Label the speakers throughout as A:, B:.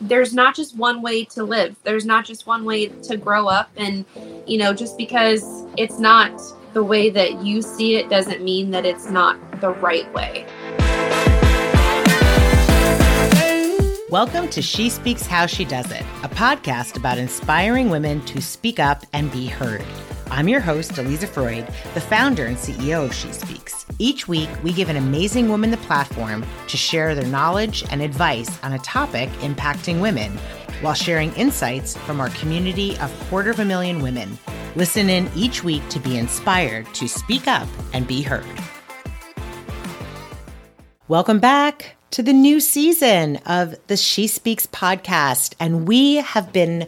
A: there's not just one way to live. There's not just one way to grow up. And, you know, just because it's not the way that you see it doesn't mean that it's not the right way.
B: Welcome to She Speaks How She Does It, a podcast about inspiring women to speak up and be heard. I'm your host, Eliza Freud, the founder and CEO of She Speaks. Each week, we give an amazing woman the platform to share their knowledge and advice on a topic impacting women while sharing insights from our community of quarter of a million women. Listen in each week to be inspired to speak up and be heard. Welcome back to the new season of the She Speaks podcast. And we have been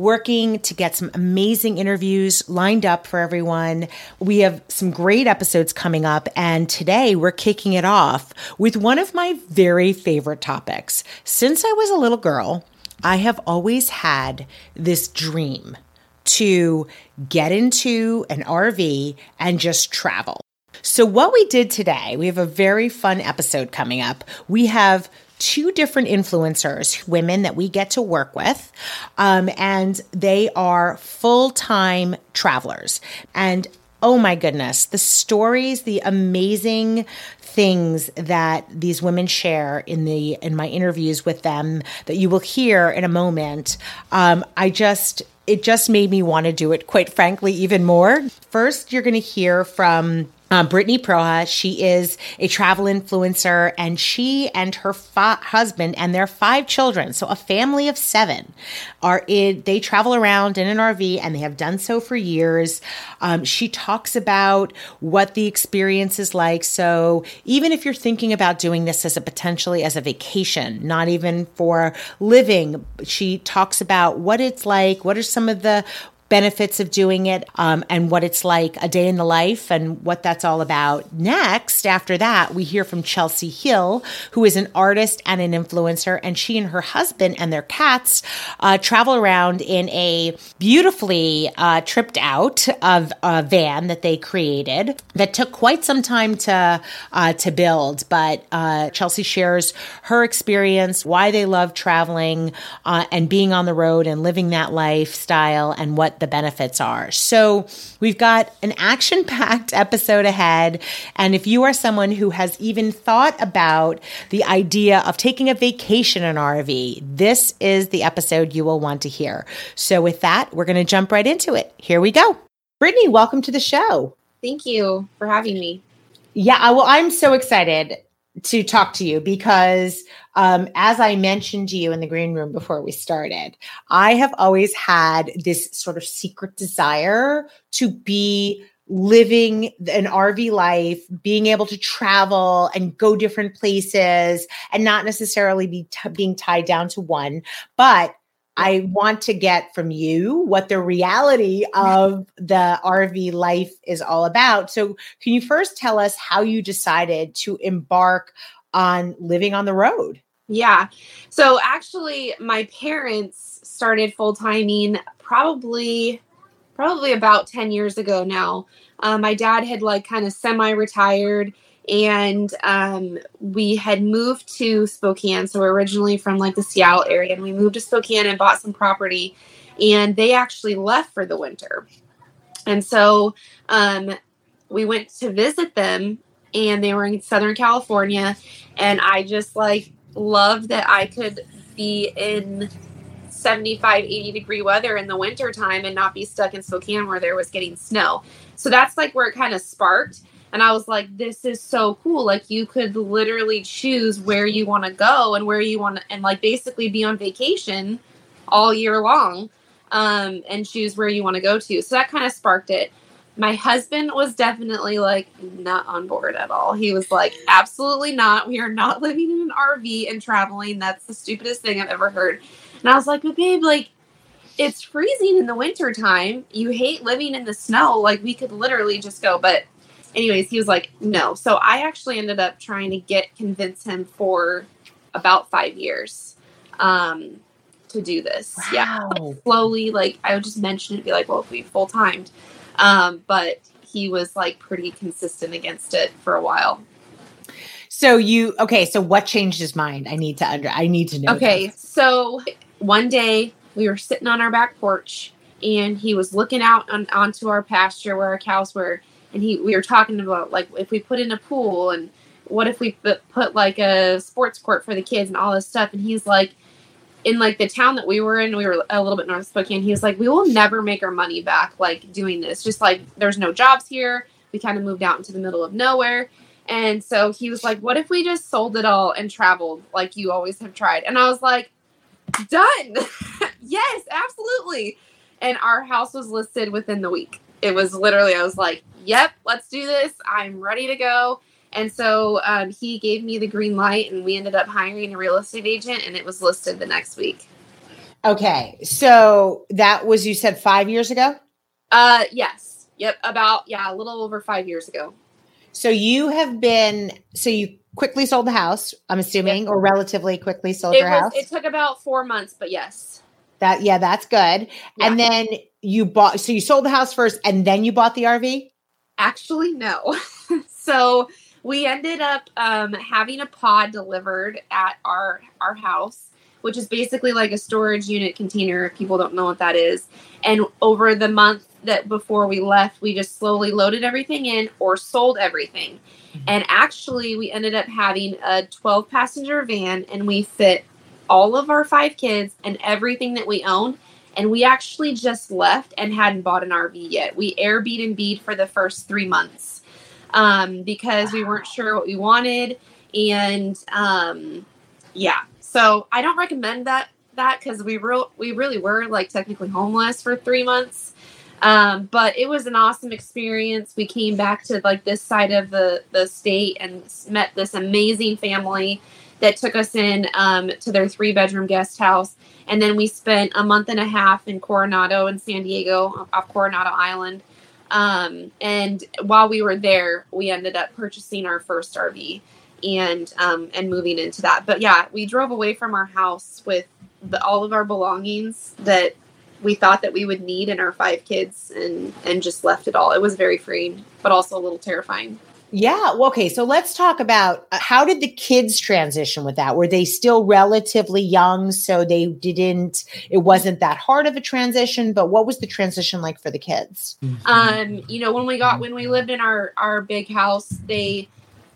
B: working to get some amazing interviews lined up for everyone. We have some great episodes coming up, and today we're kicking it off with one of my very favorite topics. Since I was a little girl, I have always had this dream to get into an RV and just travel. So, what we did today, we have a very fun episode coming up. We have two different influencers, women that we get to work with, um, and they are full time travelers. And oh my goodness, the stories, the amazing things that these women share in the in my interviews with them that you will hear in a moment. Um, I just it just made me want to do it, quite frankly, even more. First, you're going to hear from um, Brittany Proha, she is a travel influencer, and she and her fa- husband and their five children, so a family of seven, are in. They travel around in an RV, and they have done so for years. Um, she talks about what the experience is like. So even if you're thinking about doing this as a potentially as a vacation, not even for living, she talks about what it's like. What are some of the benefits of doing it um, and what it's like a day in the life and what that's all about. Next, after that, we hear from Chelsea Hill, who is an artist and an influencer, and she and her husband and their cats uh, travel around in a beautifully uh, tripped out of a van that they created that took quite some time to uh, to build. But uh, Chelsea shares her experience, why they love traveling uh, and being on the road and living that lifestyle, and what the benefits are. So we've got an action packed episode ahead. And if you are someone who has even thought about the idea of taking a vacation in RV, this is the episode you will want to hear. So with that, we're going to jump right into it. Here we go. Brittany, welcome to the show.
A: Thank you for having me.
B: Yeah, uh, well, I'm so excited to talk to you because um, as I mentioned to you in the green room before we started, I have always had this sort of secret desire to be living an RV life, being able to travel and go different places and not necessarily be t- being tied down to one, but I want to get from you what the reality of the RV life is all about. So, can you first tell us how you decided to embark on living on the road?
A: Yeah. So, actually, my parents started full timing probably probably about 10 years ago now. Um, my dad had like kind of semi retired and um, we had moved to Spokane. So we're originally from like the Seattle area, and we moved to Spokane and bought some property. And they actually left for the winter, and so um, we went to visit them, and they were in Southern California, and I just like loved that I could be in 75 80 degree weather in the winter time and not be stuck in Spokane where there was getting snow. So that's like where it kind of sparked and I was like, this is so cool. Like you could literally choose where you want to go and where you want to, and like basically be on vacation all year long um, and choose where you want to go to. So that kind of sparked it. My husband was definitely like not on board at all. He was like, absolutely not. We are not living in an RV and traveling. That's the stupidest thing I've ever heard. And I was like, but babe, like, it's freezing in the winter time. You hate living in the snow. Like, we could literally just go. But anyways, he was like, no. So I actually ended up trying to get convince him for about five years um, to do this. Wow. Yeah, like, slowly. Like I would just mention it, be like, well, if we full timed, um, but he was like pretty consistent against it for a while.
B: So you okay? So what changed his mind? I need to under. I need to know.
A: Okay,
B: this.
A: so one day we were sitting on our back porch, and he was looking out on, onto our pasture where our cows were, and he we were talking about like if we put in a pool and what if we put, put like a sports court for the kids and all this stuff, and he's like. In like the town that we were in, we were a little bit north of Spokane. He was like, "We will never make our money back like doing this. Just like there's no jobs here. We kind of moved out into the middle of nowhere." And so he was like, What if we just sold it all and traveled like you always have tried? And I was like, Done. yes, absolutely. And our house was listed within the week. It was literally, I was like, Yep, let's do this. I'm ready to go. And so um, he gave me the green light, and we ended up hiring a real estate agent, and it was listed the next week.
B: Okay, so that was you said five years ago.
A: Uh, yes, yep, about yeah, a little over five years ago.
B: So you have been so you quickly sold the house, I'm assuming, or relatively quickly sold
A: It
B: your
A: was.
B: house.
A: It took about four months, but yes.
B: that yeah, that's good.
A: Yeah.
B: And then you bought so you sold the house first and then you bought the RV?
A: Actually, no. so we ended up um, having a pod delivered at our our house, which is basically like a storage unit container. If people don't know what that is, and over the month that before we left, we just slowly loaded everything in or sold everything. And actually, we ended up having a 12 passenger van, and we fit all of our five kids and everything that we own. And we actually just left and hadn't bought an RV yet. We Airbnb for the first three months um, because we weren't sure what we wanted. And um, yeah, so I don't recommend that that because we real we really were like technically homeless for three months. Um, but it was an awesome experience. We came back to like this side of the the state and met this amazing family that took us in um, to their three bedroom guest house. And then we spent a month and a half in Coronado in San Diego off Coronado Island. Um, and while we were there, we ended up purchasing our first RV and um, and moving into that. But yeah, we drove away from our house with the, all of our belongings that we thought that we would need and our five kids and and just left it all. It was very freeing, but also a little terrifying.
B: Yeah. Well, okay. So let's talk about uh, how did the kids transition with that? Were they still relatively young? So they didn't, it wasn't that hard of a transition, but what was the transition like for the kids?
A: um you know when we got when we lived in our our big house they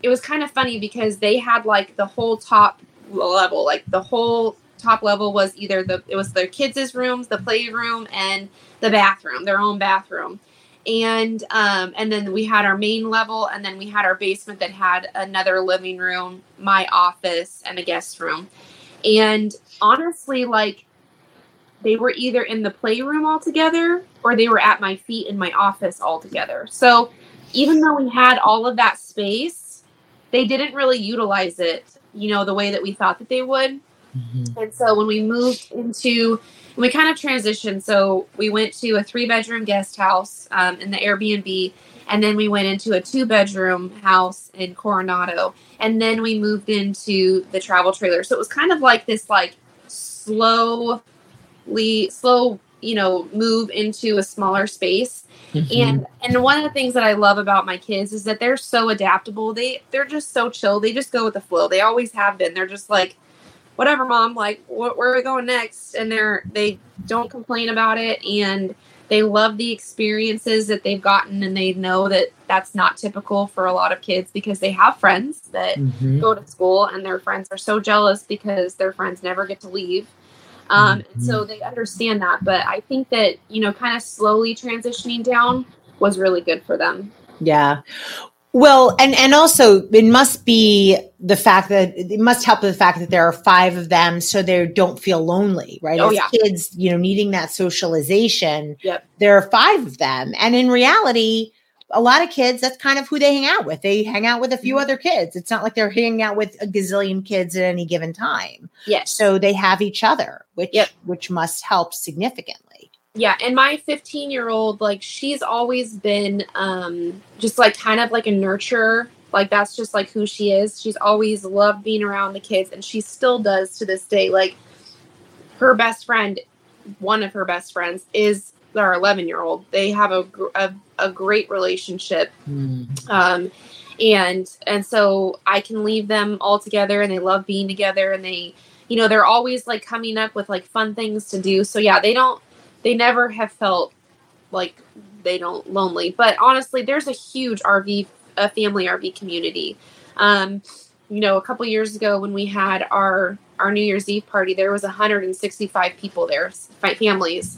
A: it was kind of funny because they had like the whole top level like the whole top level was either the it was their kids' rooms the playroom and the bathroom their own bathroom and um and then we had our main level and then we had our basement that had another living room my office and a guest room and honestly like they were either in the playroom all together or they were at my feet in my office all together. So even though we had all of that space, they didn't really utilize it, you know, the way that we thought that they would. And so when we moved into, we kind of transitioned. So we went to a three bedroom guest house um, in the Airbnb, and then we went into a two bedroom house in Coronado, and then we moved into the travel trailer. So it was kind of like this, like slowly slow, you know, move into a smaller space. And and one of the things that I love about my kids is that they're so adaptable. They they're just so chill. They just go with the flow. They always have been. They're just like, whatever, mom. Like, wh- where are we going next? And they're they don't complain about it, and they love the experiences that they've gotten, and they know that that's not typical for a lot of kids because they have friends that
B: Mhm.
A: go to school, and their friends are so jealous because their friends never get to leave. Um, and so they understand that, but I think that you know, kind of slowly transitioning down was really good for them.
B: Yeah. Well, and and also it must be the fact that it must help with the fact that there are five of them, so they don't feel lonely, right?
A: Oh,
B: As
A: yeah.
B: kids, you know, needing that socialization.
A: Yep.
B: There are five of them, and in reality, a lot of kids that's kind of who they hang out with. They hang out with a few
A: Mhm.
B: other kids. It's not like they're hanging out with a gazillion kids at any given time.
A: Yes.
B: So they have each other, which
A: Yep.
B: which must help significantly.
A: Yeah, and my 15 year old, like, she's always been um, just like kind of like a nurturer. Like, that's just like who she is. She's always loved being around the kids, and she still does to this day. Like, her best friend, one of her best friends, is our 11 year old. They have a, a, a great relationship. Um, and and so I can leave them all together, and they love being together, and they, you know, they're always like coming up with like fun things to do. So yeah, they don't, they never have felt like they don't lonely. But honestly, there's a huge RV, a family RV community. Um, you know, a couple years ago when we had our our New Year's Eve party, there was 165 people there, families.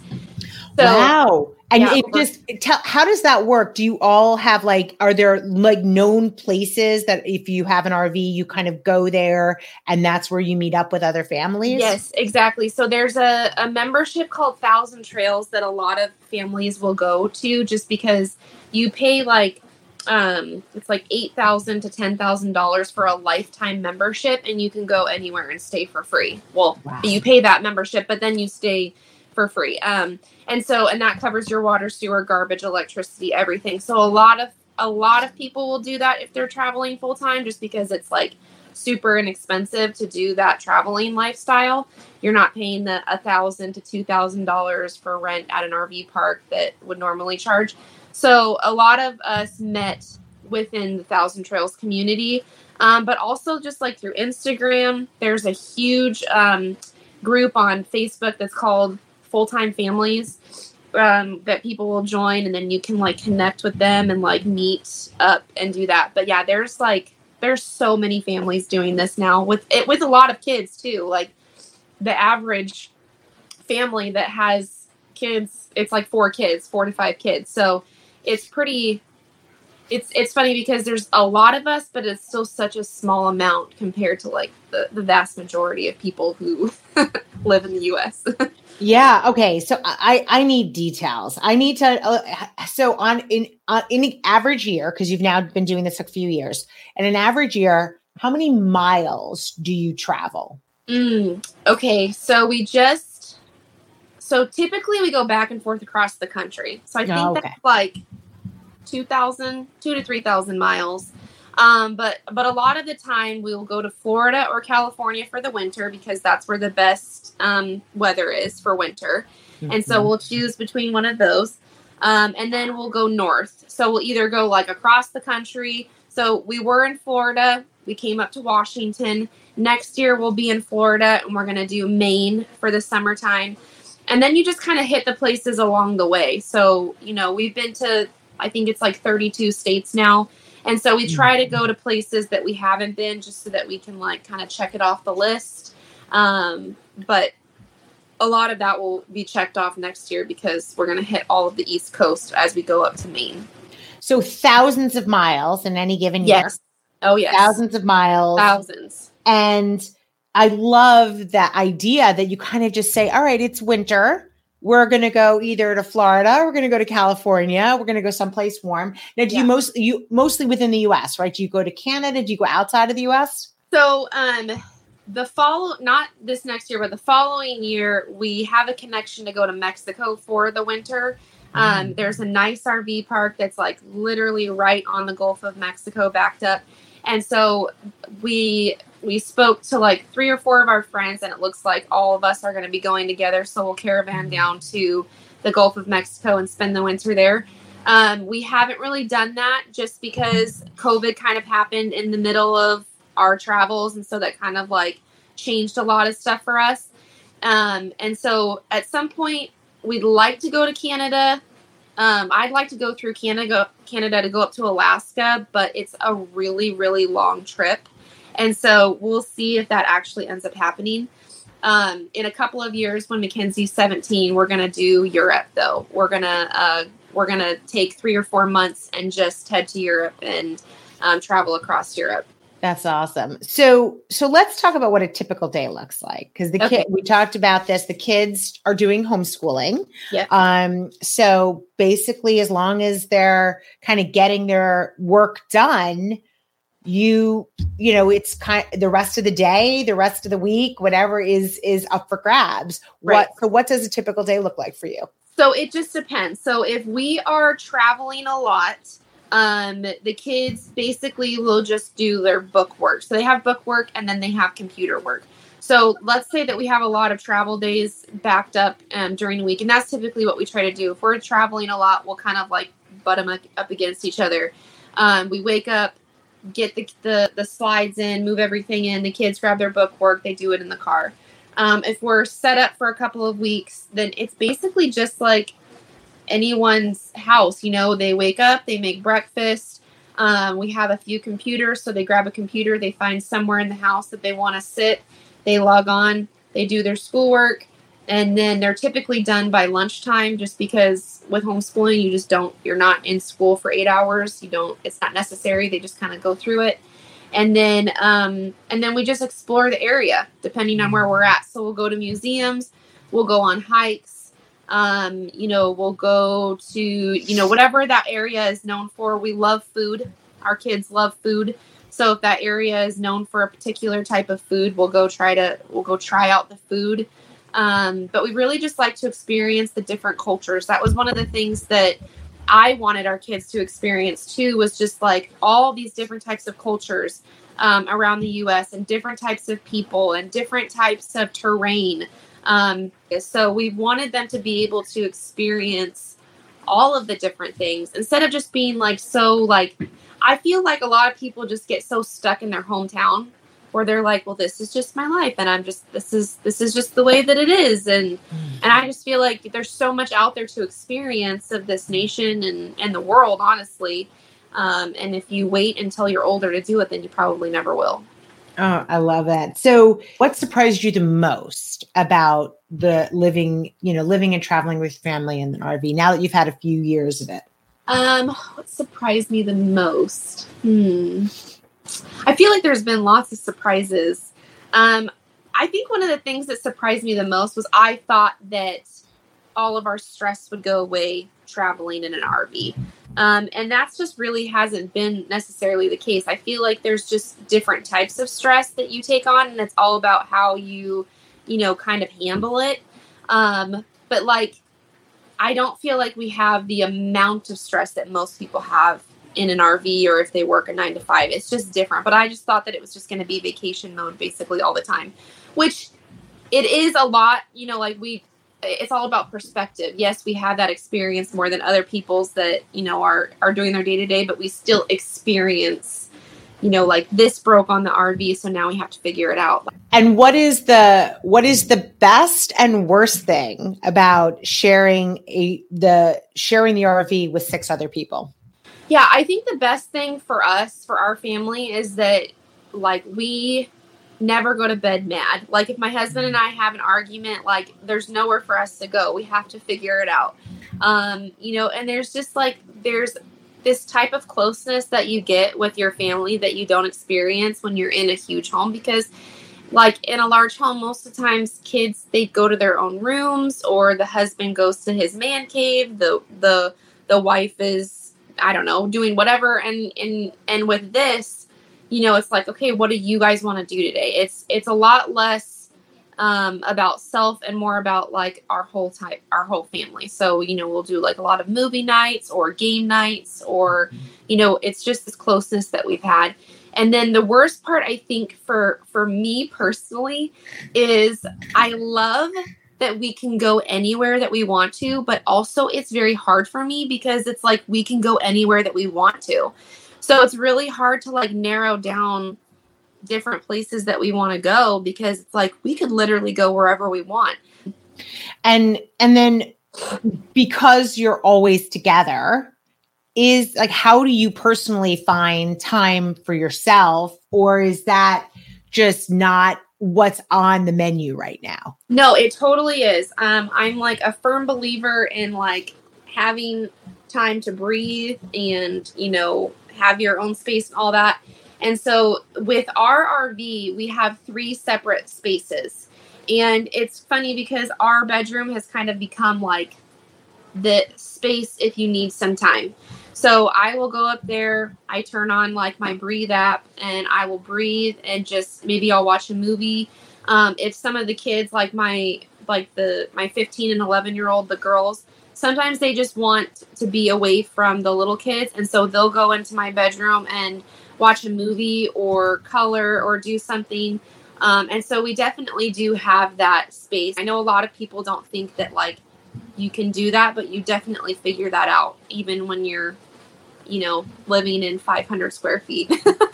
B: So, wow. And yeah, it just tell how does that work? Do you all have like are there like known places that if you have an RV you kind of go there and that's where you meet up with other families?
A: Yes, exactly. So there's a, a membership called Thousand Trails that a lot of families will go to just because you pay like um it's like eight thousand to ten thousand dollars for a lifetime membership and you can go anywhere and stay for free. Well, wow. you pay that membership, but then you stay for free. Um, and so and that covers your water, sewer, garbage, electricity, everything. So a lot of a lot of people will do that if they're traveling full time, just because it's like super inexpensive to do that traveling lifestyle. You're not paying the a thousand to two thousand dollars for rent at an RV park that would normally charge. So a lot of us met within the Thousand Trails community, um, but also just like through Instagram. There's a huge um, group on Facebook that's called full time families um, that people will join, and then you can like connect with them and like meet up and do that. But yeah, there's like there's so many families doing this now with it with a lot of kids too. Like the average family that has kids, it's like four kids, four to five kids. So it's pretty it's it's funny because there's a lot of us, but it's still such a small amount compared to like the, the vast majority of people who live in the US.
B: Yeah. Okay. So I I need details. I need to. Uh, so on in uh, in the average year, because you've now been doing this a few years, in an average year, how many miles do you travel?
A: Mm, okay. So we just. So typically we go back and forth across the country. So I think oh, okay. that's like 2,000, two to 3,000 miles. Um, but but a lot of the time we will go to Florida or California for the winter because that's where the best um, weather is for winter, mm-hmm. and so we'll choose between one of those, um, and then we'll go north. So we'll either go like across the country. So we were in Florida, we came up to Washington. Next year we'll be in Florida, and we're gonna do Maine for the summertime, and then you just kind of hit the places along the way. So you know we've been to I think it's like 32 states now and so we try to go to places that we haven't been just so that we can like kind of check it off the list. Um, but a lot of that will be checked off next year because we're going to hit all of the East Coast as we go up to Maine.
B: So thousands of miles in any given year.
A: Yes. Oh, yes.
B: Thousands of miles.
A: Thousands.
B: And I love that idea that you kind of just say, all right, it's winter we're going to go either to Florida, we're going to go to California, we're going to go someplace warm. Now, do yeah. you mostly you mostly within the U.S. right? Do you go to Canada? Do you go outside of the U.S.?
A: So, um, the follow not this next year, but the following year, we have a connection to go to Mexico for the winter. Um, mm. There's a nice RV park that's like literally right on the Gulf of Mexico, backed up, and so we we spoke to like three or four of our friends, and it looks like all of us are going to be going together. So we'll caravan mm-hmm. down to the Gulf of Mexico and spend the winter there. Um, we haven't really done that just because COVID kind of happened in the middle of our travels, and so that kind of like changed a lot of stuff for us. Um, and so at some point, we'd like to go to Canada. Um, I'd like to go through Canada, Canada to go up to Alaska, but it's a really, really long trip. And so we'll see if that actually ends up happening. Um, in a couple of years, when Mackenzie's 17, we're gonna do Europe though. We're gonna uh, we're gonna take three or four months and just head to Europe and um, travel across Europe.
B: That's awesome. So so let's talk about what a typical day looks like because the okay. kid we talked about this. The kids are doing homeschooling.
A: Yeah.
B: Um. So basically, as long as they're kind of getting their work done, you you know it's kind of the rest of the day the rest of the week whatever is is up for grabs. Right. what so what does a typical day look like for you?
A: So it just depends. So if we are traveling a lot um the kids basically will just do their book work. So they have book work and then they have computer work. So let's say that we have a lot of travel days backed up um, during the week and that's typically what we try to do. If we're traveling a lot we'll kind of like butt them up against each other. Um, we wake up get the, the the slides in, move everything in. The kids grab their book work, they do it in the car. Um, if we're set up for a couple of weeks, then it's basically just like anyone's house. You know, they wake up, they make breakfast. Um, we have a few computers, so they grab a computer, they find somewhere in the house that they want to sit, they log on, they do their schoolwork, and then they're typically done by lunchtime just because with homeschooling, you just don't, you're not in school for eight hours. You don't, it's not necessary. They just kind of go through it and then um, and then we just explore the area depending on where we're at. So we'll go to museums, we'll go on hikes, um, you know, we'll go to you know whatever that area is known for. We love food. Our kids love food. So if that area is known for a particular type of food, we'll go try to we'll go try out the food. Um, but we really just like to experience the different cultures. That was one of the things that I wanted our kids to experience too was just like all these different types of cultures um, around the US and different types of people and different types of terrain. Um, so we wanted them to be able to experience all of the different things instead of just being like so like I feel like a lot of people just get so stuck in their hometown where they're like, well, this is just my life, and I'm just this is this is just the way that it is, and mm-hmm. and I just feel like there's so much out there to experience of this nation and and the world, honestly. Um, and if you wait until you're older to do it, then you probably never will.
B: Oh, I love that. So, what surprised you the most about the living, you know, living and traveling with family in an RV now that you've had a few years of it?
A: Um, what surprised me the most? Hmm. I feel like there's been lots of surprises. Um, I think one of the things that surprised me the most was I thought that all of our stress would go away traveling in an RV. Um, and that's just really hasn't been necessarily the case. I feel like there's just different types of stress that you take on, and it's all about how you, you know, kind of handle it. Um, but like, I don't feel like we have the amount of stress that most people have in an RV or if they work a nine to five. It's just different. But I just thought that it was just going to be vacation mode basically all the time, which it is a lot. You know, like we, it's all about perspective. Yes, we have that experience more than other people's that you know are are doing their day to day, but we still experience. You know, like this broke on the RV, so now we have to figure it out.
B: And what is the what is the best and worst thing about sharing a the sharing the RV with six other people?
A: Yeah, I think the best thing for us, for our family, is that like we never go to bed mad. Like if my husband and I have an argument, like there's nowhere for us to go. We have to figure it out. Um, you know, and there's just like there's this type of closeness that you get with your family that you don't experience when you're in a huge home because like in a large home most of the times kids they go to their own rooms or the husband goes to his man cave the the the wife is I don't know, doing whatever. And and and with this, you know, it's like, okay, what do you guys want to do today? It's it's a lot less um, about self and more about like our whole type, our whole family. So you know, we'll do like a lot of movie nights or game nights, or you know, it's just this closeness that we've had. And then the worst part, I think, for for me personally, is I love that we can go anywhere that we want to, but also it's very hard for me because it's like we can go anywhere that we want to. So it's really hard to like narrow down different places that we want to go because it's like we could literally go wherever we want.
B: And and then because you're always together is like how do you personally find time for yourself or is that just not what's on the menu right now.
A: No, it totally is. Um, I'm like a firm believer in like having time to breathe and, you know, have your own space and all that. And so with our RV, we have three separate spaces. And it's funny because our bedroom has kind of become like the space if you need some time. So I will go up there, I turn on like my breathe app and I will breathe and just maybe I'll watch a movie. Um, if some of the kids like my like the my 15 and 11 year old the girls sometimes they just want to be away from the little kids and so they'll go into my bedroom and watch a movie or color or do something um, and so we definitely do have that space i know a lot of people don't think that like you can do that but you definitely figure that out even when you're you know, living in 500 square feet.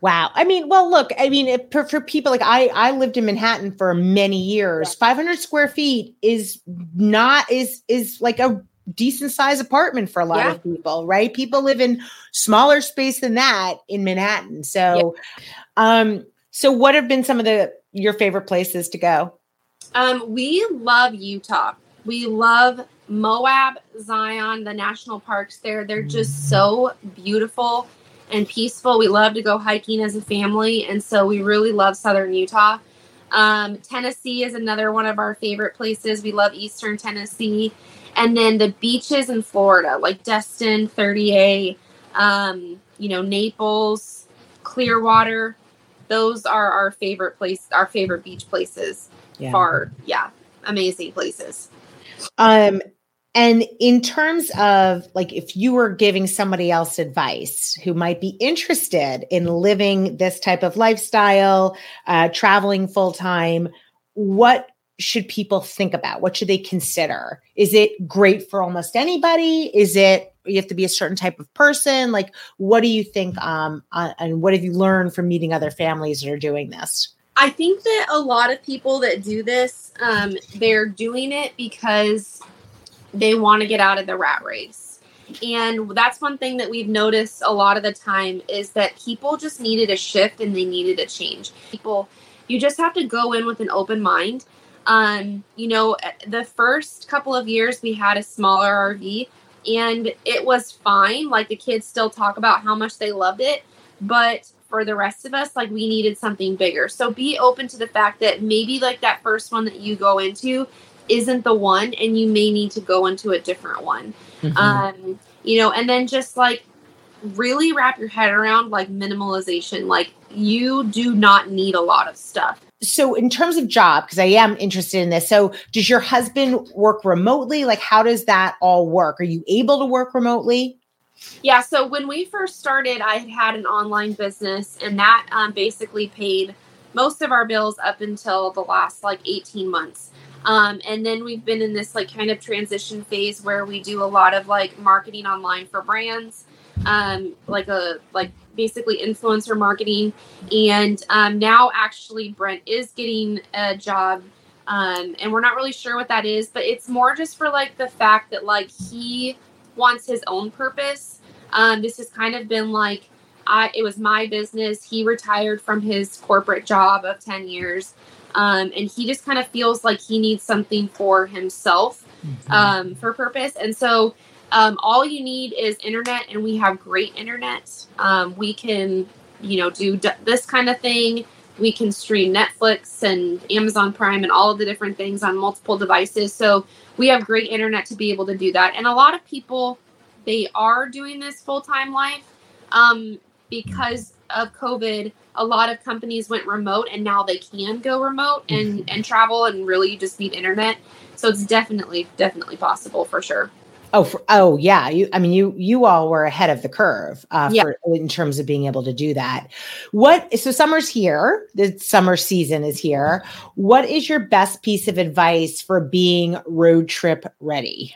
B: Wow. I mean, well, look, I mean, if, for, for people like I, I lived in Manhattan for many years. Yeah. 500 square feet is not, is, is like a decent size apartment for a lot yeah. of people, right? People live in smaller space than that in Manhattan. So, yeah. um, so what have been some of the, your favorite places to go?
A: Um, we love Utah. We love Moab, Zion, the national parks there. They're just so beautiful and peaceful. We love to go hiking as a family, and so we really love southern Utah. Um, Tennessee is another one of our favorite places. We love eastern Tennessee. And then the beaches in Florida, like Destin, 30A, um, you know, Naples, Clearwater. Those are our favorite place, our favorite beach places. Yeah. Far, yeah, amazing places.
B: Um, and in terms of like, if you were giving somebody else advice who might be interested in living this type of lifestyle, uh, traveling full time, what should people think about? What should they consider? Is it great for almost anybody? Is it you have to be a certain type of person? Like, what do you think? Um, uh, and what have you learned from meeting other families that are doing this?
A: I think that a lot of people that do this, um, they're doing it because they want to get out of the rat race. And that's one thing that we've noticed a lot of the time is that people just needed a shift and they needed a change. People, you just have to go in with an open mind. Um, you know, the first couple of years we had a smaller RV and it was fine. Like the kids still talk about how much they loved it, but for the rest of us, like we needed something bigger. So be open to the fact that maybe like that first one that you go into isn't the one and you may need to go into a different one. Mm-hmm. um you know and then just like really wrap your head around like minimalization. Like you do not need a lot of stuff.
B: So in terms of job because i am interested in this so does your husband work remotely? Like how does that all work? Are you able to work remotely?
A: Yeah so when we first started i had had an online business and that um, basically paid most of our bills up until the last like 18 months um, and then we've been in this like kind of transition phase where we do a lot of like marketing online for brands, um, like a like basically influencer marketing. And um, now actually Brent is getting a job. Um, and we're not really sure what that is, but it's more just for like the fact that like he wants his own purpose. Um, this has kind of been like I, it was my business. He retired from his corporate job of 10 years. Um, and he just kind of feels like he needs something for himself mm-hmm. um, for purpose. And so um, all you need is internet, and we have great internet. Um, we can, you know, do d- this kind of thing. We can stream Netflix and Amazon Prime and all of the different things on multiple devices. So we have great internet to be able to do that. And a lot of people, they are doing this full time life um, because of COVID a lot of companies went remote and now they can go remote and mm-hmm. and travel and really just need internet. So it's definitely definitely possible for sure.
B: Oh for, oh yeah. You i mean you you all were ahead of the curve uh yeah. For, in terms of being able to do that. What so summer's here. The summer season is here. What is your best piece of advice for being road trip ready?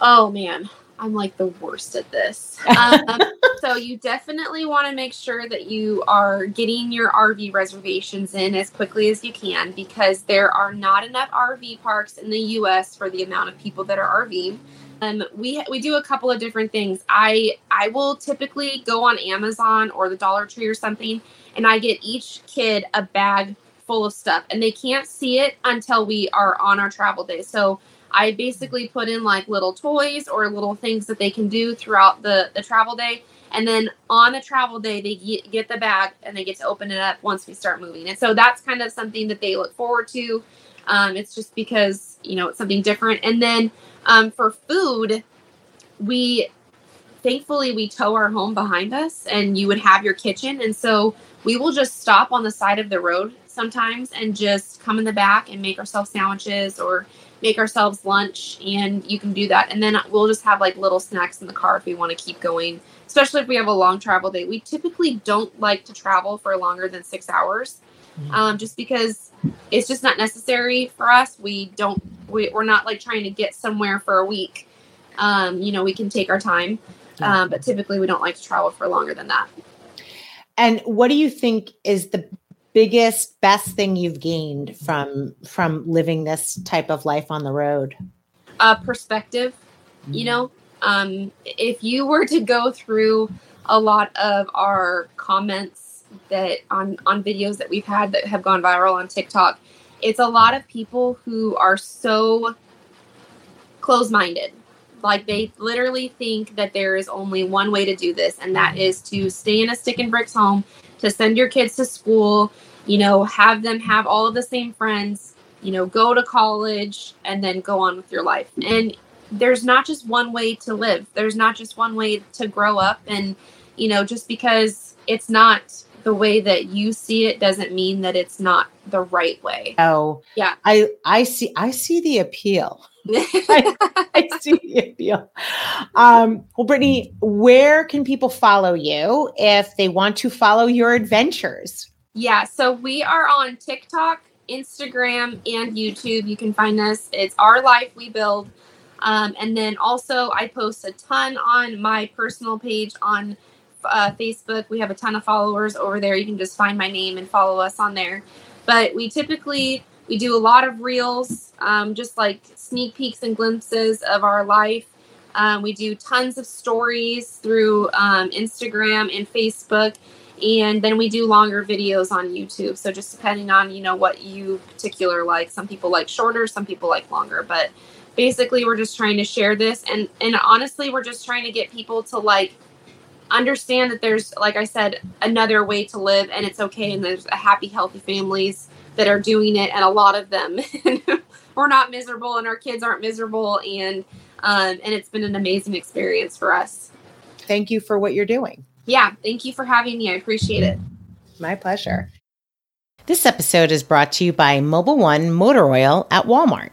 A: Oh man I'm like the worst at this. Um, so you definitely want to make sure that you are getting your RV reservations in as quickly as you can because there are not enough RV parks in the U.S. for the amount of people that are RVing. Um, we we do a couple of different things. I I will typically go on Amazon or the Dollar Tree or something, and I get each kid a bag full of stuff, and they can't see it until we are on our travel day. So I basically put in like little toys or little things that they can do throughout the the travel day. And then on the travel day, they get the bag and they get to open it up once we start moving. And so that's kind of something that they look forward to. Um, it's just because you know it's something different. And then um, for food, we thankfully we tow our home behind us, and you would have your kitchen. And so we will just stop on the side of the road sometimes and just come in the back and make ourselves sandwiches or make ourselves lunch and you can do that. And then we'll just have like little snacks in the car if we want to keep going especially if we have a long travel day. We typically don't like to travel for longer than six hours mm-hmm. um, just because it's just not necessary for us. We don't we, we're not like trying to get somewhere for a week. Um, you know we can take our time Um, but typically, we don't like to travel for longer than that.
B: And what do you think is the biggest, best thing you've gained from from living this type of life on the road?
A: Uh, perspective. Mm-hmm. You know, um, if you were to go through a lot of our comments that on on videos that we've had that have gone viral on TikTok, it's a lot of people who are so close-minded like they literally think that there is only one way to do this, and that is to stay in a stick and bricks home, to send your kids to school, you know, have them have all of the same friends, you know, go to college, and then go on with your life. And there's not just one way to live. There's not just one way to grow up. And, you know, just because it's not the way that you see it doesn't mean that it's not the right way.
B: Oh,
A: yeah.
B: I I see I see the appeal. I, I, see appeal. Um, well, Brittany, where can people follow you if they want to follow your adventures?
A: Yeah, so we are on TikTok, Instagram, and YouTube. You can find us. It's Our Life We Build. Um, and then also, I post a ton on my personal page on uh, Facebook. We have a ton of followers over there. You can just find my name and follow us on there. But we typically we do a lot of reels, um, just like sneak peeks and glimpses of our life. Um, we do tons of stories through um, Instagram and Facebook, and then we do longer videos on YouTube. So just depending on you know what you particular like. Some people like shorter, some people like longer, but basically we're just trying to share this, and and honestly, we're just trying to get people to like understand that there's like I said another way to live, and it's okay, and there's a happy, healthy families that are doing it, and a lot of them we're not miserable, and our kids aren't miserable, and um, and it's been an amazing experience for us.
B: Thank you for what you're doing.
A: Yeah, thank you for having me. I appreciate it.
B: My pleasure. This episode is brought to you by Mobil One Motor Oil at Walmart.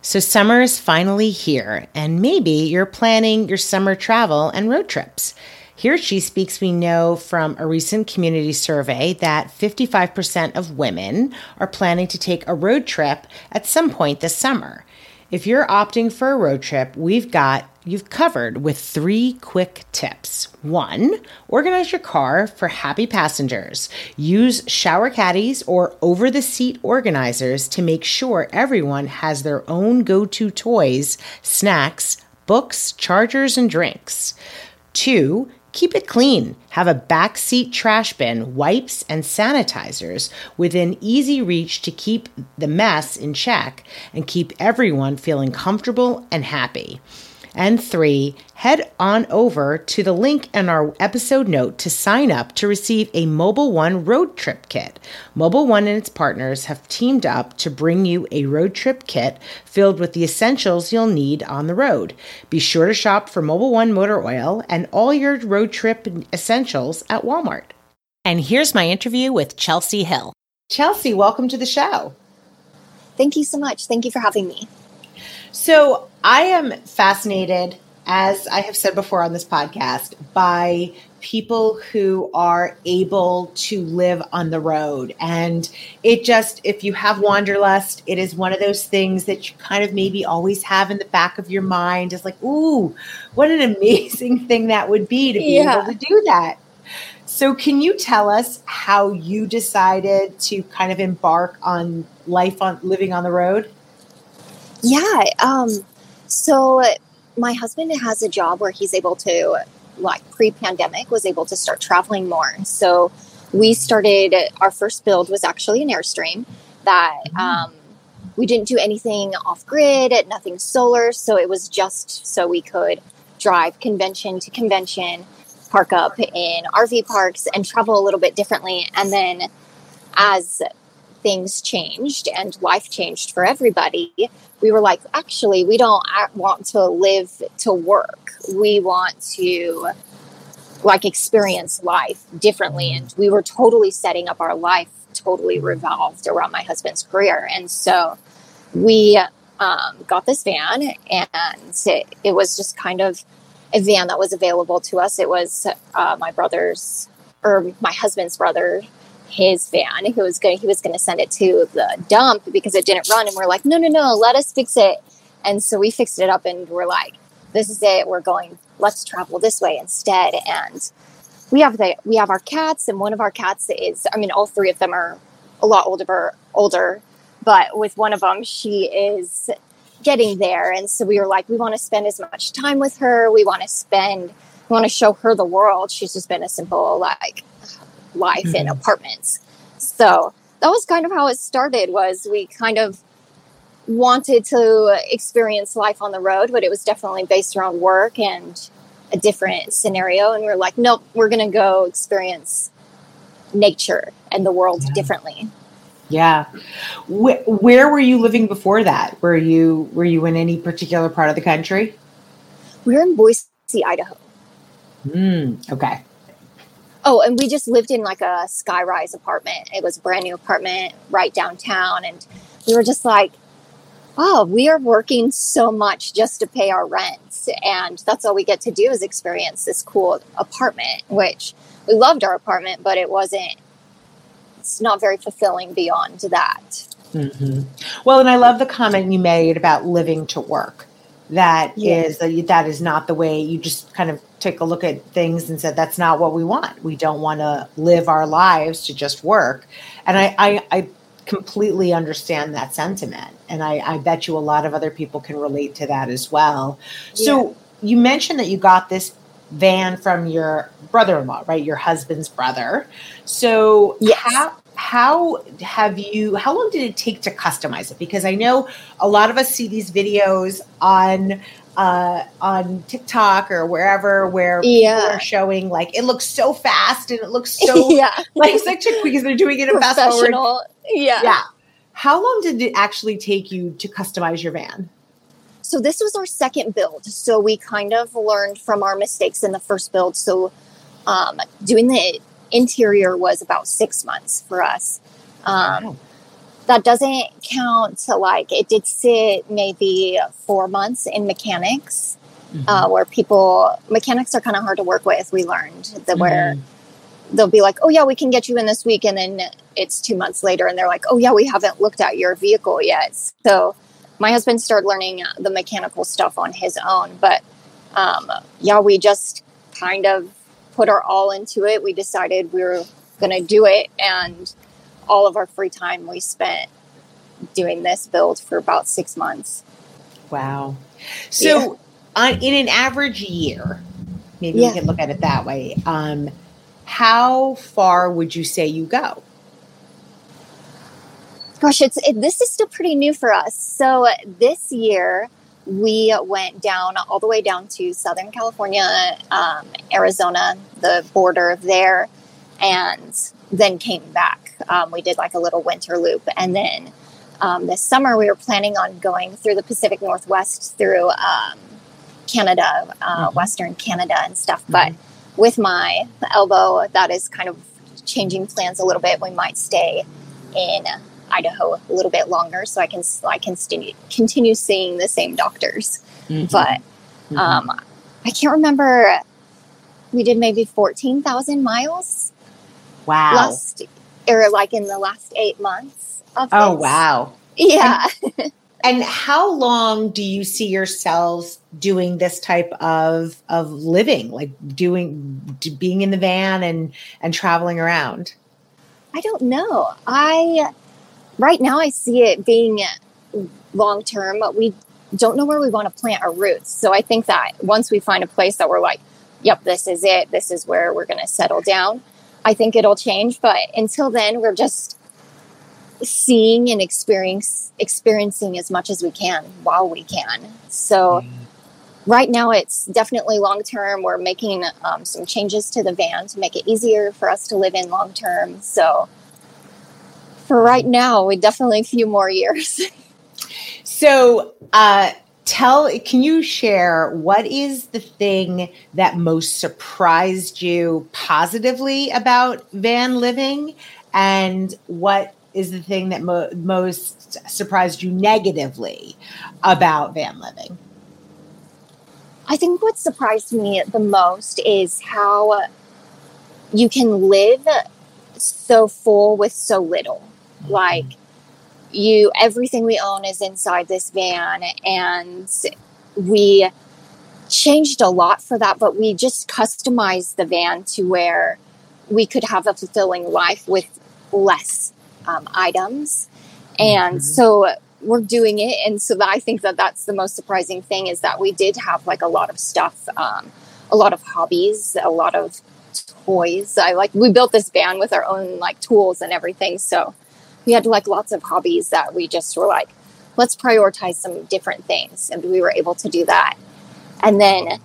B: So, summer is finally here, and maybe you're planning your summer travel and road trips. Here She Speaks, we know from a recent community survey that 55% of women are planning to take a road trip at some point this summer. If you're opting for a road trip, we've got you've covered with three quick tips. One, organize your car for happy passengers. Use shower caddies or over the seat organizers to make sure everyone has their own go to toys, snacks, books, chargers, and drinks. Two, Keep it clean. Have a backseat trash bin, wipes, and sanitizers within easy reach to keep the mess in check and keep everyone feeling comfortable and happy. And three, head on over to the link in our episode note to sign up to receive a Mobil One road trip kit. Mobil One and its partners have teamed up to bring you a road trip kit filled with the essentials you'll need on the road. Be sure to shop for Mobil One motor oil and all your road trip essentials at Walmart. And here's my interview with Chelsea Hill. Chelsea, welcome to the show.
C: Thank you so much. Thank you for having me.
B: So, I am fascinated, as I have said before on this podcast, by people who are able to live on the road. And it just, if you have wanderlust, it is one of those things that you kind of maybe always have in the back of your mind. It's like, ooh, what an amazing thing that would be to be yeah. able to do that. So, can you tell us how you decided to kind of embark on life on living on the road?
C: Yeah. Um, so my husband has a job where he's able to, like pre pandemic, was able to start traveling more. So we started, our first build was actually an Airstream that mm-hmm. um, we didn't do anything off grid, nothing solar. So it was just so we could drive convention to convention, park up in RV parks, and travel a little bit differently. And then as things changed and life changed for everybody, we were like, actually, we don't want to live to work. We want to like experience life differently. And we were totally setting up our life totally revolved around my husband's career. And so we um, got this van, and it, it, was just kind of a van that was available to us. It was uh, my brother's or my husband's brother his van. He was going he was going to send it to the dump because it didn't run and we're like, "No, no, no, let us fix it." And so we fixed it up and we're like, this is it. We're going, let's travel this way instead. And we have the, we have our cats and one of our cats is, I mean, all three of them are a lot older, older, but with one of them, she is getting there. And so we were like, we want to spend as much time with her. We want to spend, we want to show her the world. She's just been a simple, like, life mm-hmm. in apartments. So that was kind of how it started was we kind of wanted to experience life on the road, but it was definitely based around work and a different scenario. And we are like, nope, we're going to go experience nature and the world yeah. differently.
B: Yeah. Where, where were you living before that? Were you were you in any particular part of the country?
C: We are in Boise, Idaho.
B: Mm, okay.
C: Oh, and we just lived in like a skyrise apartment. It was a brand new apartment right downtown. And we were just like, oh, we are working so much just to pay our rent. And that's all we get to do is experience this cool apartment, which we loved our apartment, but it wasn't, it's not very fulfilling beyond that.
B: Mm-hmm. Well, and I love the comment you made about living to work. That is that is not the way you just kind of took a look at things and said that's not what we want. We don't want to live our lives to just work. And I, I, I completely understand that sentiment. And I, I, bet you a lot of other people can relate to that as well. So yeah. you mentioned that you got this van from your brother-in-law, right? Your husband's brother. So yes. how how have you how long did it take to customize it because i know a lot of us see these videos on uh, on TikTok or wherever where yeah. people are showing like it looks so fast and it looks so yeah. like such a because they're doing it in fast forward.
C: Yeah.
B: Yeah. How long did it actually take you to customize your van?
C: So this was our second build. So we kind of learned from our mistakes in the first build. So um, doing the interior was about six months for us. Um, wow that doesn't count to like it did sit maybe four months in mechanics mm-hmm. uh, where people mechanics are kind of hard to work with we learned that mm-hmm. where they'll be like oh yeah we can get you in this week and then it's two months later and they're like oh yeah we haven't looked at your vehicle yet so my husband started learning the mechanical stuff on his own but um, yeah we just kind of put our all into it we decided we were going to do it and all of our free time we spent doing this build for about six months.
B: Wow. So, yeah. on, in an average year, maybe yeah. we can look at it that way. Um, how far would you say you go?
C: Gosh, it's it, this is still pretty new for us. So this year we went down all the way down to Southern California, um, Arizona, the border there, and then came back. Um, we did like a little winter loop. And then um, this summer, we were planning on going through the Pacific Northwest through um, Canada, uh, mm-hmm. Western Canada, and stuff. Mm-hmm. But with my elbow, that is kind of changing plans a little bit. We might stay in Idaho a little bit longer so I can I can continue continue seeing the same doctors. Mm-hmm. But mm-hmm. um, I can't remember. We did maybe fourteen thousand miles
B: Wow.
C: Last or like in the last eight months of
B: Oh wow.
C: Yeah.
B: And, and how long do you see yourselves doing this type of of living, like doing being in the van and and traveling around?
C: I don't know. I right now I see it being long term, but we don't know where we want to plant our roots. So I think that once we find a place that we're like, yep, this is it, this is where we're going to settle down, I think it'll change. But until then, we're just seeing and experience, experiencing as much as we can while we can. So mm. right now, it's definitely long term. We're making um, some changes to the van to make it easier for us to live in long term. So for right now, we definitely a few more years.
B: so, uh, tell can you share what is the thing that most surprised you positively about van living? And what is the thing that mo- most surprised you negatively about van living?
C: I think what surprised me the most is how you can live so full with so little. Mm-hmm. like you everything we own is inside this van and we changed a lot for that, but we just customized the van to where we could have a fulfilling life with less um, items. And mm-hmm. so we're doing it. And so I think that that's the most surprising thing is that we did have like a lot of stuff, um, a lot of hobbies, a lot of toys. I like, we built this van with our own like tools and everything. So we had like lots of hobbies that we just were like, let's prioritize some different things. And we were able to do that. And then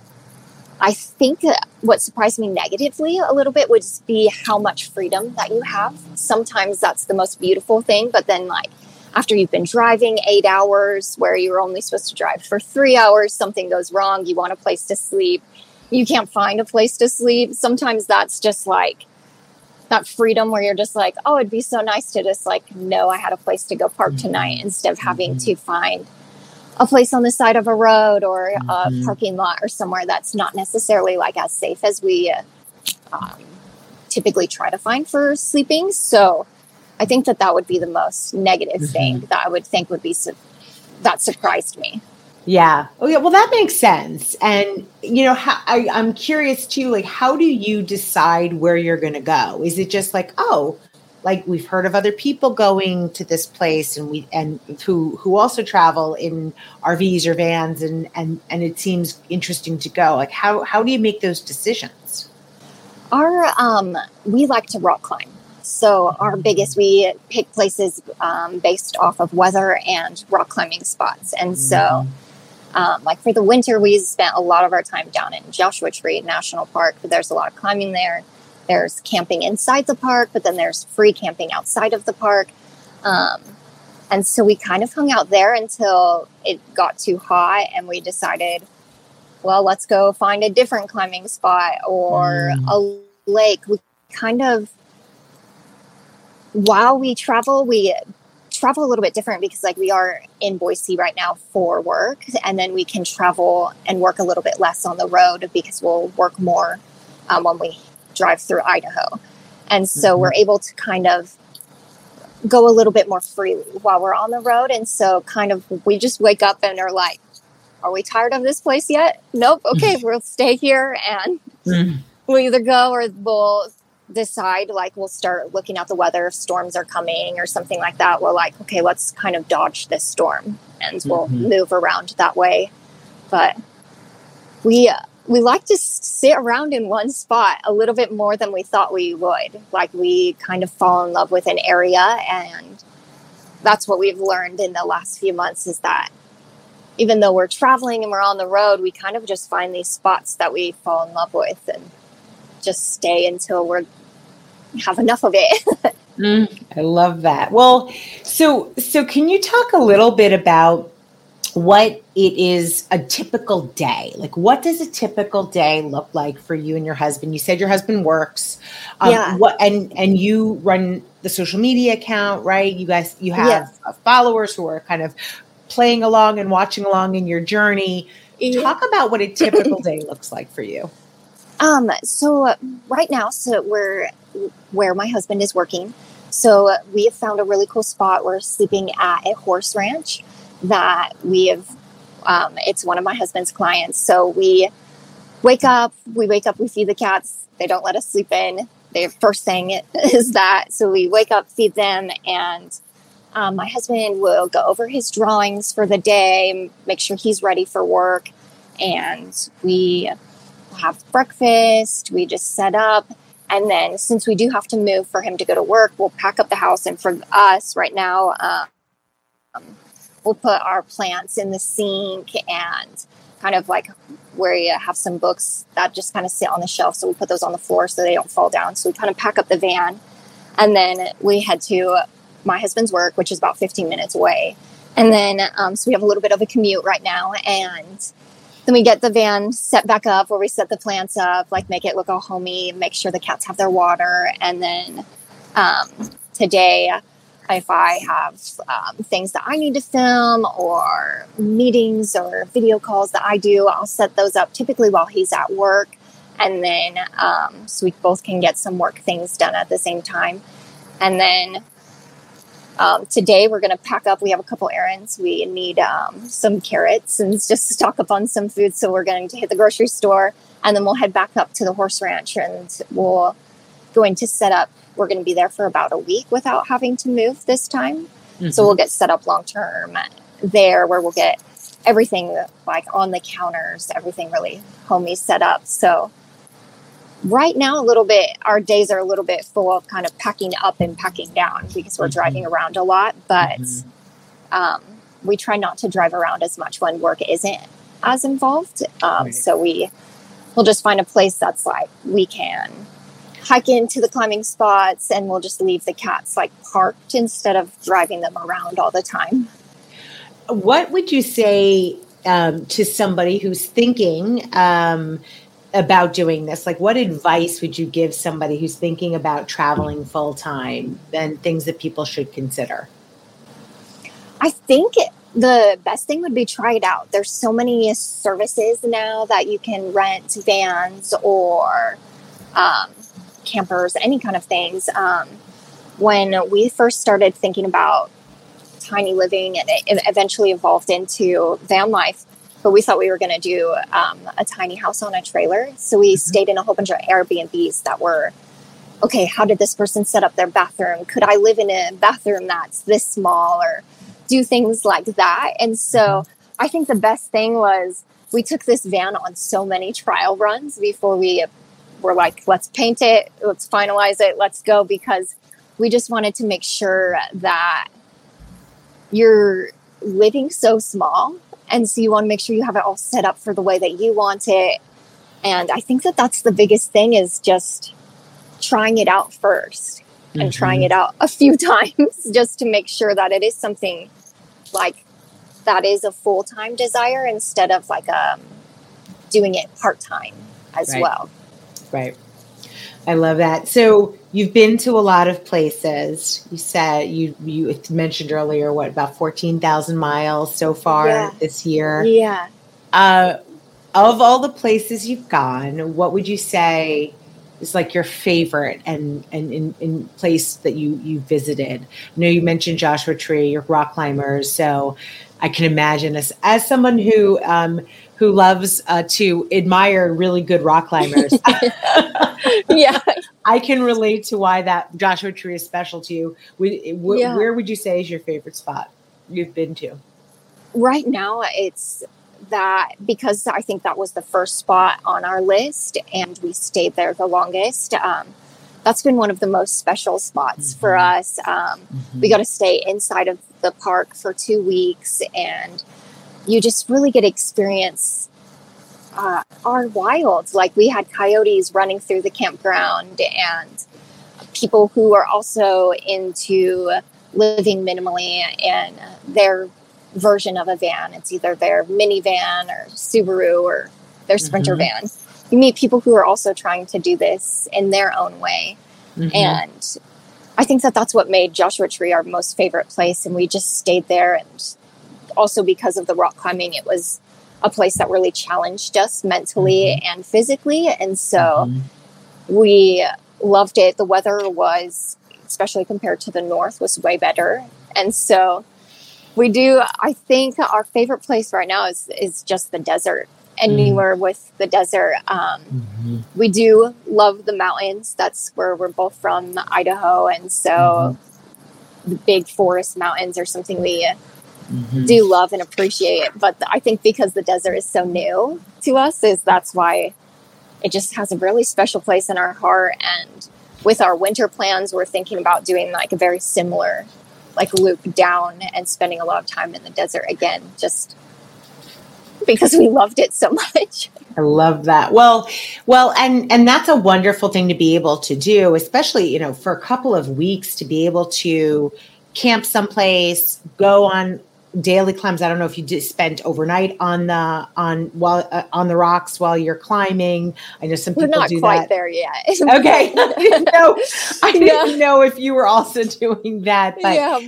C: I think what surprised me negatively a little bit would be how much freedom that you have. Sometimes that's the most beautiful thing, but then, like, after you've been driving eight hours where you're only supposed to drive for three hours, something goes wrong, you want a place to sleep, you can't find a place to sleep. Sometimes that's just like that freedom where you're just like, oh, it'd be so nice to just like know I had a place to go park mm-hmm. tonight instead of having mm-hmm. to find a place on the side of a road or mm-hmm. a parking lot or somewhere that's not necessarily like as safe as we uh, um, typically try to find for sleeping. So I think that that would be the most negative mm-hmm. thing that I would think would be su- that surprised me.
B: Yeah. Oh, yeah. Well, that makes sense. And you know, how, I, I'm curious too. Like, how do you decide where you're going to go? Is it just like, oh, like we've heard of other people going to this place and we and who who also travel in RVs or vans and and and it seems interesting to go like how how do you make those decisions
C: our um we like to rock climb so our biggest we pick places um, based off of weather and rock climbing spots and so mm-hmm. Um, like for the winter we spent a lot of our time down in joshua tree national park there's a lot of climbing there there's camping inside the park, but then there's free camping outside of the park. Um, and so we kind of hung out there until it got too hot and we decided, well, let's go find a different climbing spot or mm. a lake. We kind of, while we travel, we travel a little bit different because like we are in Boise right now for work and then we can travel and work a little bit less on the road because we'll work more um, when we drive through Idaho. And so mm-hmm. we're able to kind of go a little bit more freely while we're on the road. And so, kind of, we just wake up and are like, are we tired of this place yet? Nope. Okay, we'll stay here and mm-hmm. we'll either go or we'll decide like we'll start looking at the weather if storms are coming or something like that. We're like, okay, let's kind of dodge this storm and we'll mm-hmm. move around that way. But we, uh, we like to sit around in one spot a little bit more than we thought we would. Like we kind of fall in love with an area and that's what we've learned in the last few months is that even though we're traveling and we're on the road, we kind of just find these spots that we fall in love with and just stay until we're have enough of it.
B: mm, I love that. Well, so so can you talk a little bit about what it is a typical day like what does a typical day look like for you and your husband you said your husband works um, yeah. what and and you run the social media account right you guys you have followers who are kind of playing along and watching along in your journey yeah. talk about what a typical day looks like for you
C: um so right now so we're where my husband is working. So we have found a really cool spot. We're sleeping at a horse ranch that we have um, it's one of my husband's clients. So we wake up we wake up we feed the cats. They don't let us sleep in. The first thing is that so we wake up feed them and um, my husband will go over his drawings for the day make sure he's ready for work and we have breakfast. We just set up and then since we do have to move for him to go to work we'll pack up the house and for us right now um, we'll put our plants in the sink and kind of like where you have some books that just kind of sit on the shelf. So we put those on the floor so they don't fall down. So we kind of pack up the van and then we head to my husband's work, which is about 15 minutes away. And then, um, so we have a little bit of a commute right now. And then we get the van set back up where we set the plants up, like make it look all homey, make sure the cats have their water. And then um, today if I have um, things that I need to film or meetings or video calls that I do, I'll set those up typically while he's at work. And then um, so we both can get some work things done at the same time. And then Um, today we're going to pack up. We have a couple errands. We need um, some carrots and just stock up on some food. So we're going to hit the grocery store and then we'll head back up to the horse ranch and we're going to set up. We're going to be there for about a week without having to move this time. Mm-hmm. So we'll get set up long term there where we'll get everything like on the counters, everything really homey set up. So right now a little bit our days are a little bit full of kind of packing up and packing down because we're mm-hmm. driving around a lot but mm-hmm. um, we try not to drive around as much when work isn't as involved um, right. so we we'll just find a place that's like we can hike into the climbing spots and we'll just leave the cats like parked instead of driving them around all the time
B: what would you say um, to somebody who's thinking um, about doing this? Like, what advice would you give somebody who's thinking about traveling full time and things that people should consider?
C: I think the best thing would be try it out. There's so many services now that you can rent vans or um, campers, any kind of things. Um, when we first started thinking about tiny living and it eventually evolved into van life, but we thought we were going to do um, a tiny house on a trailer. So we mm-hmm. stayed in a whole bunch of Airbnbs that were okay, how did this person set up their bathroom? Could I live in a bathroom that's this small or do things like that? And so mm-hmm. I think the best thing was we took this van on so many trial runs before we were like, let's paint it, let's finalize it, let's go, because we just wanted to make sure that you're living so small and so you want to make sure you have it all set up for the way that you want it. And I think that that's the biggest thing is just trying it out 1st mm-hmm. and trying it out a few times just to make sure that it is something like that is a full time desire instead of like um, doing it part time as
B: right.
C: well.
B: Right. I love that. So you've been to a lot of places. You said you you mentioned earlier what about fourteen thousand miles so far yeah. this year.
C: Yeah.
B: Uh, of all the places you've gone, what would you say is like your favorite and and in, in place that you you visited? I know you mentioned Joshua Tree, your rock climbers, so I can imagine as as someone who um, who loves uh, to admire really good rock climbers.
C: yeah,
B: I can relate to why that Joshua Tree is special to you. yeah. Where would you say is your favorite spot you've been to?
C: Right now, it's that because I think that was the first spot on our list, and we stayed there the longest. Um, that's been one of the most special spots mm-hmm. for us. Um, mm-hmm. We got to stay inside of the park for two weeks, and you just really get experience uh, our wilds. Like we had coyotes running through the campground, and people who are also into living minimally in their version of a van. It's either their minivan or Subaru or their Sprinter mm-hmm. van. You meet people who are also trying to do this in their own way. Mm-hmm. And I think that that's what made Joshua Tree our most favorite place. And we just stayed there. And also because of the rock climbing, it was a place that really challenged us mentally mm-hmm. and physically. And so mm-hmm. we loved it. The weather was, especially compared to the north, was way better. And so we do, I think our favorite place right now is, is just the desert. Anywhere mm-hmm. with the desert. Um, mm-hmm. We do love the mountains. That's where we're both from, Idaho. And so mm-hmm. the big forest mountains are something we mm-hmm. do love and appreciate. It. But I think because the desert is so new to us, is that's why it just has a really special place in our heart. And with our winter plans, we're thinking about doing like a very similar like loop down and spending a lot of time in the desert again, just because we loved it so much.
B: I love that. Well, well, and and that's a wonderful thing to be able to do, especially you know for a couple of weeks to be able to camp someplace, go on daily climbs. I don't know if you just spent overnight on the on while uh, on the rocks while you're climbing. I know some people
C: We're not
B: do
C: quite
B: that.
C: there yet.
B: okay, I didn't know. I didn't know if you were also doing that, but. Yeah.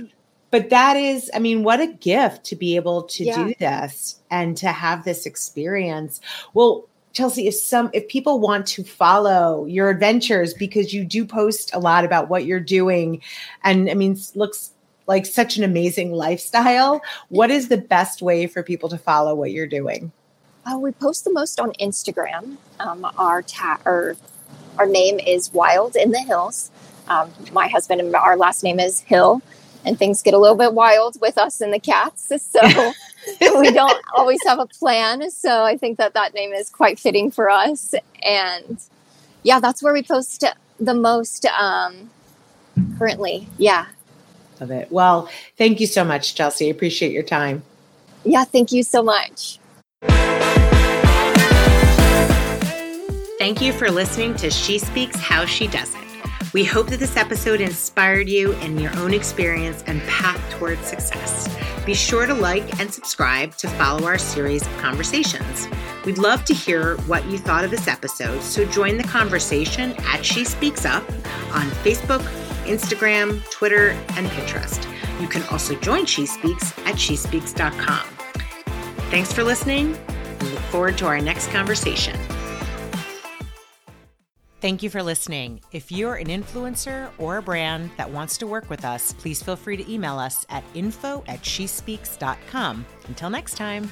B: But that is, I mean, what a gift to be able to yeah. do this and to have this experience. Well, Chelsea, if some if people want to follow your adventures because you do post a lot about what you're doing, and I mean, looks like such an amazing lifestyle. What is the best way for people to follow what you're doing?
C: Uh, we post the most on Instagram. Um, our ta- or our name is Wild in the Hills. Um, my husband and our last name is Hill, and things get a little bit wild with us and the cats. So we don't always have a plan. So I think that that name is quite fitting for us. And yeah, that's where we post the most um, currently. Yeah.
B: Love it. Well, thank you so much, Chelsea. I appreciate your time.
C: Yeah, thank you so much.
B: Thank you for listening to She Speaks How She Does It. We hope that this episode inspired you in your own experience and path towards success. Be sure to like and subscribe to follow our series of conversations. We'd love to hear what you thought of this episode, so join the conversation at She Speaks Up on Facebook, Instagram, Twitter, and Pinterest. You can also join She Speaks at shespeaks.com. Thanks for listening and look forward to our next conversation. Thank you for listening. If you're an influencer or a brand that wants to work with us, please feel free to email us at info at shespeaks.com. Until next time.